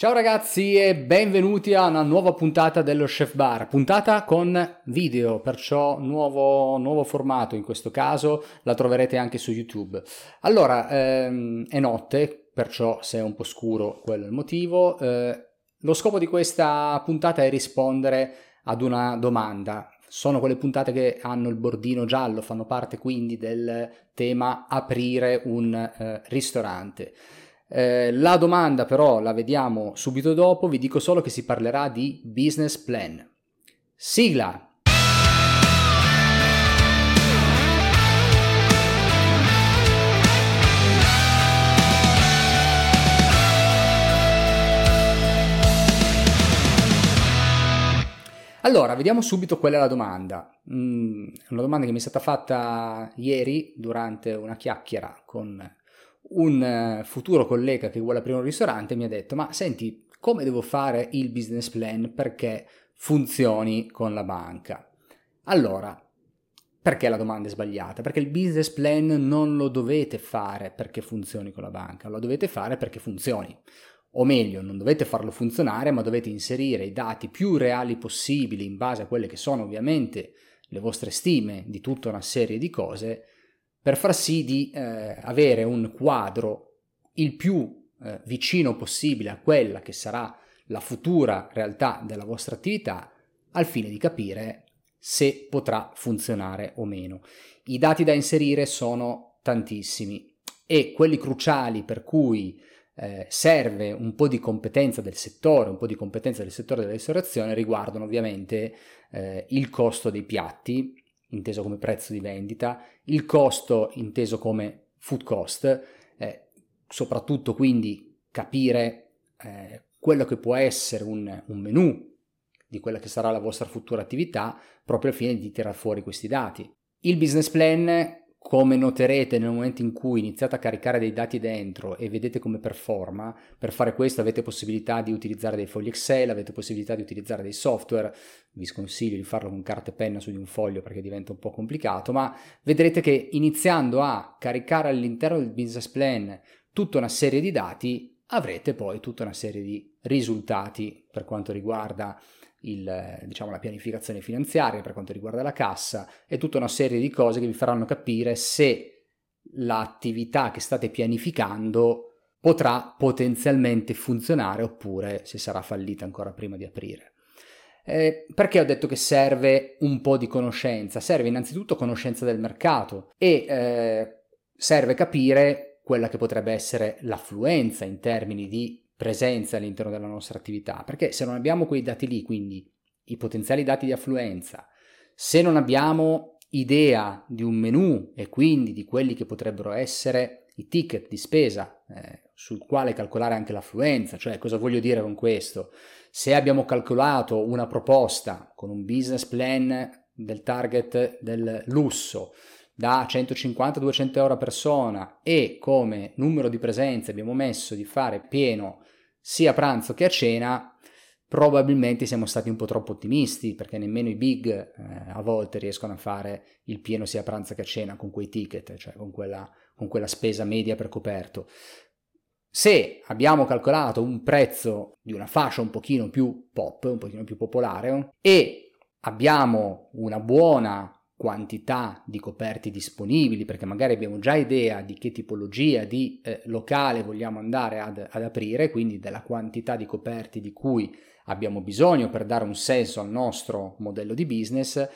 Ciao ragazzi e benvenuti a una nuova puntata dello Chef Bar, puntata con video, perciò nuovo, nuovo formato in questo caso, la troverete anche su YouTube. Allora, ehm, è notte, perciò se è un po' scuro quello è il motivo. Eh, lo scopo di questa puntata è rispondere ad una domanda. Sono quelle puntate che hanno il bordino giallo, fanno parte quindi del tema aprire un eh, ristorante. Eh, la domanda però la vediamo subito dopo, vi dico solo che si parlerà di business plan. Sigla! Allora, vediamo subito qual è la domanda. Mm, una domanda che mi è stata fatta ieri durante una chiacchiera con un eh, futuro collega che vuole aprire un ristorante mi ha detto ma senti come devo fare il business plan perché funzioni con la banca allora perché la domanda è sbagliata? Perché il business plan non lo dovete fare perché funzioni con la banca, lo dovete fare perché funzioni. O meglio, non dovete farlo funzionare, ma dovete inserire i dati più reali possibili in base a quelle che sono ovviamente le vostre stime di tutta una serie di cose per far sì di eh, avere un quadro il più eh, vicino possibile a quella che sarà la futura realtà della vostra attività al fine di capire se potrà funzionare o meno. I dati da inserire sono tantissimi e quelli cruciali per cui eh, serve un po' di competenza del settore, un po' di competenza del settore della ristorazione riguardano ovviamente eh, il costo dei piatti, inteso come prezzo di vendita, il costo inteso come food cost, eh, soprattutto quindi capire eh, quello che può essere un, un menu di quella che sarà la vostra futura attività proprio al fine di tirare fuori questi dati. Il business plan come noterete nel momento in cui iniziate a caricare dei dati dentro e vedete come performa, per fare questo avete possibilità di utilizzare dei fogli Excel, avete possibilità di utilizzare dei software, vi sconsiglio di farlo con carta e penna su di un foglio perché diventa un po' complicato, ma vedrete che iniziando a caricare all'interno del business plan tutta una serie di dati, avrete poi tutta una serie di risultati per quanto riguarda il, diciamo, la pianificazione finanziaria, per quanto riguarda la cassa e tutta una serie di cose che vi faranno capire se l'attività che state pianificando potrà potenzialmente funzionare oppure se sarà fallita ancora prima di aprire. Eh, perché ho detto che serve un po' di conoscenza? Serve innanzitutto conoscenza del mercato e eh, serve capire quella che potrebbe essere l'affluenza in termini di presenza all'interno della nostra attività, perché se non abbiamo quei dati lì, quindi i potenziali dati di affluenza, se non abbiamo idea di un menu e quindi di quelli che potrebbero essere i ticket di spesa eh, sul quale calcolare anche l'affluenza, cioè cosa voglio dire con questo? Se abbiamo calcolato una proposta con un business plan del target del lusso, da 150-200 euro a persona e come numero di presenze abbiamo messo di fare pieno sia a pranzo che a cena, probabilmente siamo stati un po' troppo ottimisti perché nemmeno i big eh, a volte riescono a fare il pieno sia a pranzo che a cena con quei ticket, cioè con quella, con quella spesa media per coperto. Se abbiamo calcolato un prezzo di una fascia un pochino più pop, un pochino più popolare e abbiamo una buona quantità di coperti disponibili, perché magari abbiamo già idea di che tipologia di eh, locale vogliamo andare ad, ad, aprire, quindi della quantità di coperti di cui abbiamo bisogno per dare un senso al nostro modello di business,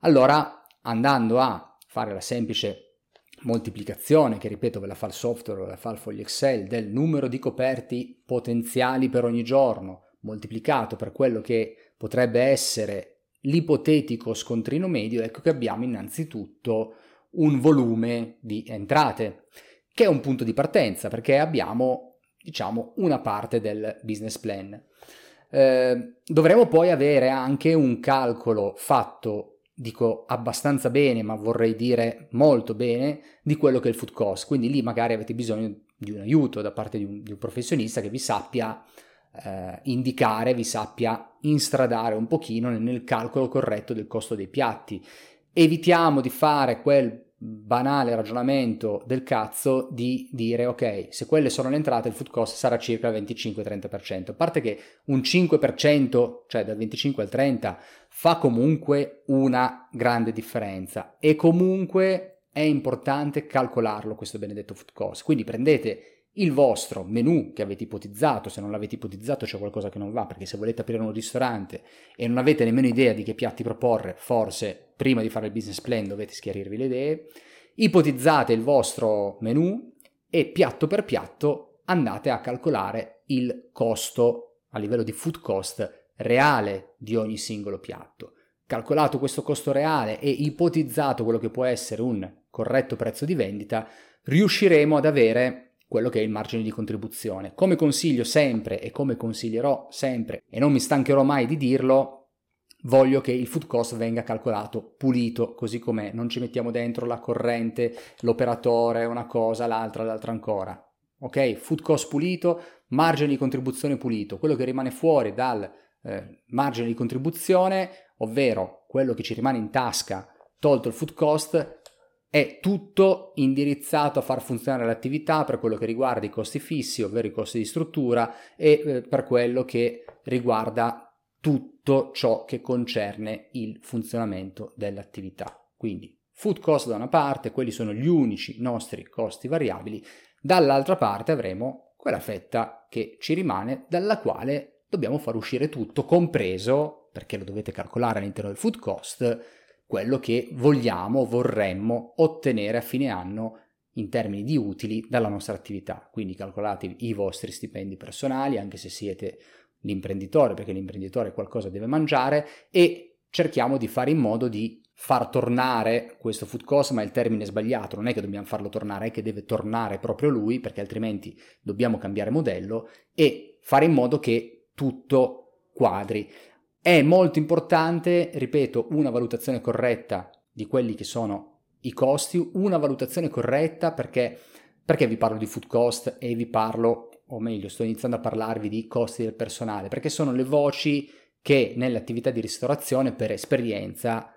allora andando a fare la semplice moltiplicazione, che ripeto ve la fa il software, ve la fa il foglio Excel, del numero di coperti potenziali per ogni giorno, moltiplicato per quello che potrebbe essere l'ipotetico scontrino medio, ecco che abbiamo innanzitutto un volume di entrate, che è un punto di partenza perché abbiamo, diciamo, una parte del business plan. Eh, dovremo poi avere anche un calcolo fatto, dico abbastanza bene, ma vorrei dire molto bene, di quello che è il food cost. Quindi lì magari avete bisogno di un aiuto da parte di un, di un professionista che vi sappia eh, indicare, vi sappia instradare un pochino nel calcolo corretto del costo dei piatti. Evitiamo di fare quel banale ragionamento del cazzo di dire ok, se quelle sono le entrate il food cost sarà circa il 25-30%. A parte che un 5%, cioè dal 25 al 30, fa comunque una grande differenza e comunque è importante calcolarlo questo benedetto food cost. Quindi prendete il vostro menu che avete ipotizzato, se non l'avete ipotizzato c'è qualcosa che non va, perché se volete aprire un ristorante e non avete nemmeno idea di che piatti proporre, forse prima di fare il business plan dovete schiarirvi le idee, ipotizzate il vostro menu e piatto per piatto andate a calcolare il costo a livello di food cost reale di ogni singolo piatto. Calcolato questo costo reale e ipotizzato quello che può essere un corretto prezzo di vendita, riusciremo ad avere quello che è il margine di contribuzione. Come consiglio sempre e come consiglierò sempre, e non mi stancherò mai di dirlo, voglio che il food cost venga calcolato pulito, così come non ci mettiamo dentro la corrente, l'operatore, una cosa, l'altra, l'altra ancora. Ok? Food cost pulito, margine di contribuzione pulito, quello che rimane fuori dal eh, margine di contribuzione, ovvero quello che ci rimane in tasca tolto il food cost, è tutto indirizzato a far funzionare l'attività per quello che riguarda i costi fissi, ovvero i costi di struttura, e eh, per quello che riguarda tutto ciò che concerne il funzionamento dell'attività. Quindi food cost da una parte, quelli sono gli unici nostri costi variabili, dall'altra parte avremo quella fetta che ci rimane dalla quale dobbiamo far uscire tutto, compreso, perché lo dovete calcolare all'interno del food cost, quello che vogliamo, vorremmo ottenere a fine anno in termini di utili dalla nostra attività. Quindi calcolate i vostri stipendi personali, anche se siete l'imprenditore, perché l'imprenditore qualcosa deve mangiare, e cerchiamo di fare in modo di far tornare questo food cost, ma il termine è sbagliato, non è che dobbiamo farlo tornare, è che deve tornare proprio lui, perché altrimenti dobbiamo cambiare modello e fare in modo che tutto quadri. È molto importante, ripeto, una valutazione corretta di quelli che sono i costi, una valutazione corretta perché, perché vi parlo di food cost e vi parlo, o meglio, sto iniziando a parlarvi di costi del personale, perché sono le voci che nelle attività di ristorazione per esperienza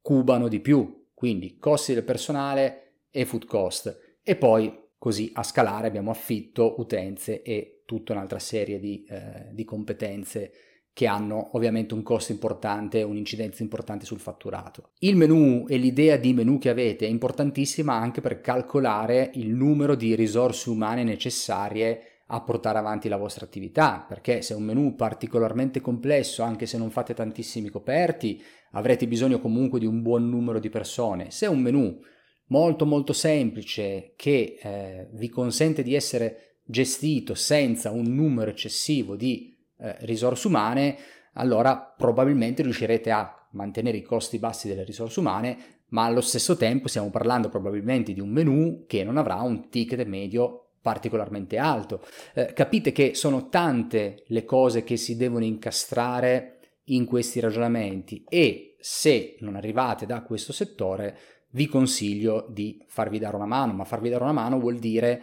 cubano di più, quindi costi del personale e food cost. E poi così a scalare abbiamo affitto, utenze e tutta un'altra serie di, eh, di competenze che hanno ovviamente un costo importante, un'incidenza importante sul fatturato. Il menu e l'idea di menu che avete è importantissima anche per calcolare il numero di risorse umane necessarie a portare avanti la vostra attività, perché se è un menu particolarmente complesso, anche se non fate tantissimi coperti, avrete bisogno comunque di un buon numero di persone. Se è un menu molto molto semplice che eh, vi consente di essere gestito senza un numero eccessivo di eh, risorse umane, allora probabilmente riuscirete a mantenere i costi bassi delle risorse umane, ma allo stesso tempo stiamo parlando probabilmente di un menu che non avrà un ticket medio particolarmente alto. Eh, capite che sono tante le cose che si devono incastrare in questi ragionamenti e se non arrivate da questo settore vi consiglio di farvi dare una mano, ma farvi dare una mano vuol dire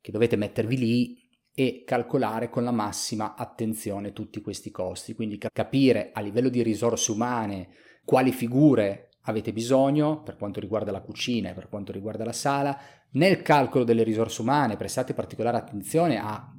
che dovete mettervi lì e calcolare con la massima attenzione tutti questi costi, quindi capire a livello di risorse umane quali figure avete bisogno per quanto riguarda la cucina e per quanto riguarda la sala. Nel calcolo delle risorse umane prestate particolare attenzione a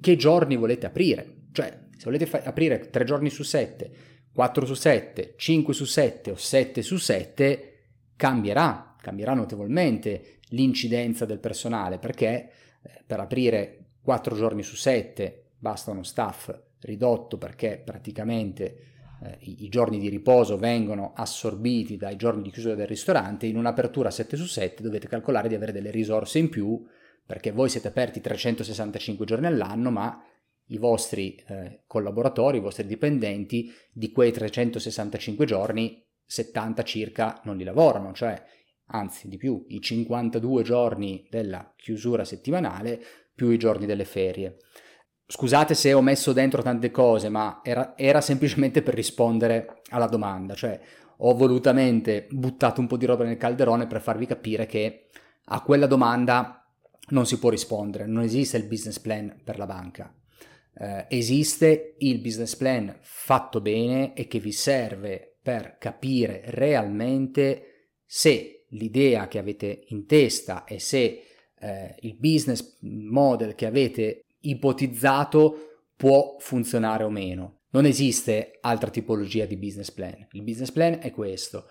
che giorni volete aprire, cioè se volete fa- aprire 3 giorni su 7, 4 su 7, 5 su 7 o 7 su 7, cambierà, cambierà notevolmente l'incidenza del personale perché eh, per aprire 4 giorni su 7 basta uno staff ridotto perché praticamente eh, i, i, giorni di riposo vengono assorbiti dai giorni di chiusura del ristorante, in un'apertura 7 su 7 dovete calcolare di avere delle risorse in più perché voi siete aperti 365 giorni all'anno, ma i vostri eh, collaboratori, i vostri dipendenti, di quei 365 giorni, 70 circa non li lavorano, cioè anzi di più, i 52 giorni della chiusura settimanale più i giorni delle ferie. Scusate se ho messo dentro tante cose, ma era, era semplicemente per rispondere alla domanda, cioè ho volutamente buttato un po' di roba nel calderone per farvi capire che a quella domanda non si può rispondere, non esiste il business plan per la banca. Eh, esiste il business plan fatto bene e che vi serve per capire realmente se l'idea che avete in testa e se eh, il business model che avete ipotizzato può funzionare o meno. Non esiste altra tipologia di business plan. Il business plan è questo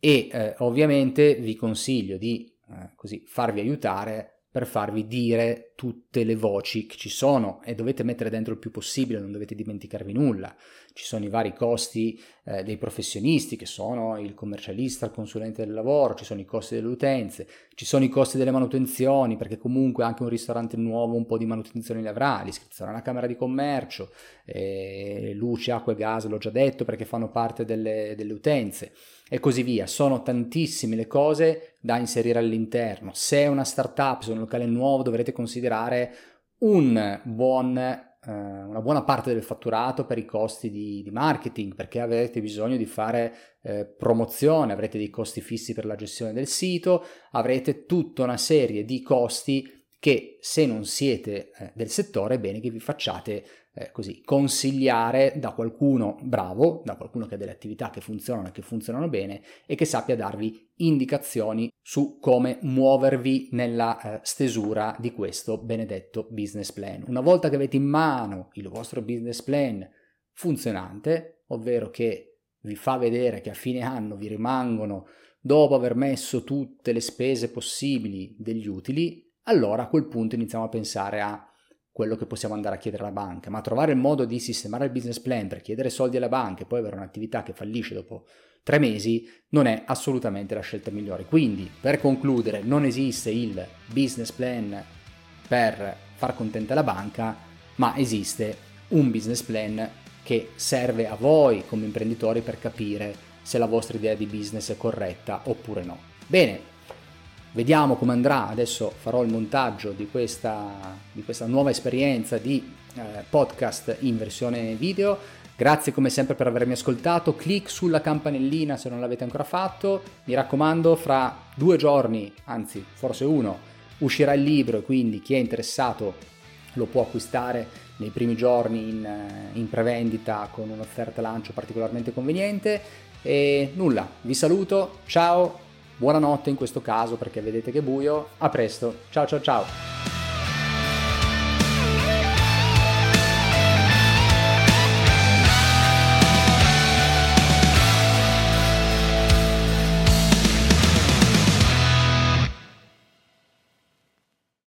e eh, ovviamente vi consiglio di eh, così farvi aiutare per farvi dire tutte le voci che ci sono e dovete mettere dentro il più possibile, non dovete dimenticarvi nulla. Ci sono i vari costi eh, dei professionisti che sono il commercialista, il consulente del lavoro, ci sono i costi delle utenze, ci sono i costi delle manutenzioni perché comunque anche un ristorante nuovo un po' di manutenzioni le avrà, l'iscrizione alla Camera di Commercio, eh, luce, acqua e gas, l'ho già detto perché fanno parte delle, delle utenze e così via. Sono tantissime le cose da inserire all'interno. Se è una startup, se è un locale nuovo, dovrete considerare un buon, una buona parte del fatturato per i costi di, di marketing, perché avrete bisogno di fare eh, promozione, avrete dei costi fissi per la gestione del sito, avrete tutta una serie di costi che se non siete eh, del settore è bene che vi facciate eh, così consigliare da qualcuno bravo, da qualcuno che ha delle attività che funzionano e che funzionano bene e che sappia darvi indicazioni su come muovervi nella eh, stesura di questo benedetto business plan. Una volta che avete in mano il vostro business plan funzionante, ovvero che vi fa vedere che a fine anno vi rimangono, dopo aver messo tutte le spese possibili degli utili, allora a quel punto iniziamo a pensare a quello che possiamo andare a chiedere alla banca, ma trovare il modo di sistemare il business plan per chiedere soldi alla banca e poi avere un'attività che fallisce dopo tre mesi non è assolutamente la scelta migliore. Quindi, per concludere, non esiste il business plan per far contenta la banca, ma esiste un business plan che serve a voi come imprenditori per capire se la vostra idea di business è corretta oppure no. Bene, Vediamo come andrà, adesso farò il montaggio di questa, di questa nuova esperienza di eh, podcast in versione video. Grazie come sempre per avermi ascoltato, clic sulla campanellina se non l'avete ancora fatto, mi raccomando fra due giorni, anzi forse uno, uscirà il libro quindi chi è interessato lo può acquistare nei primi giorni in, eh, in prevendita con un'offerta lancio particolarmente conveniente. E nulla, vi saluto, ciao, Buonanotte in questo caso perché vedete che buio. A presto. Ciao ciao ciao.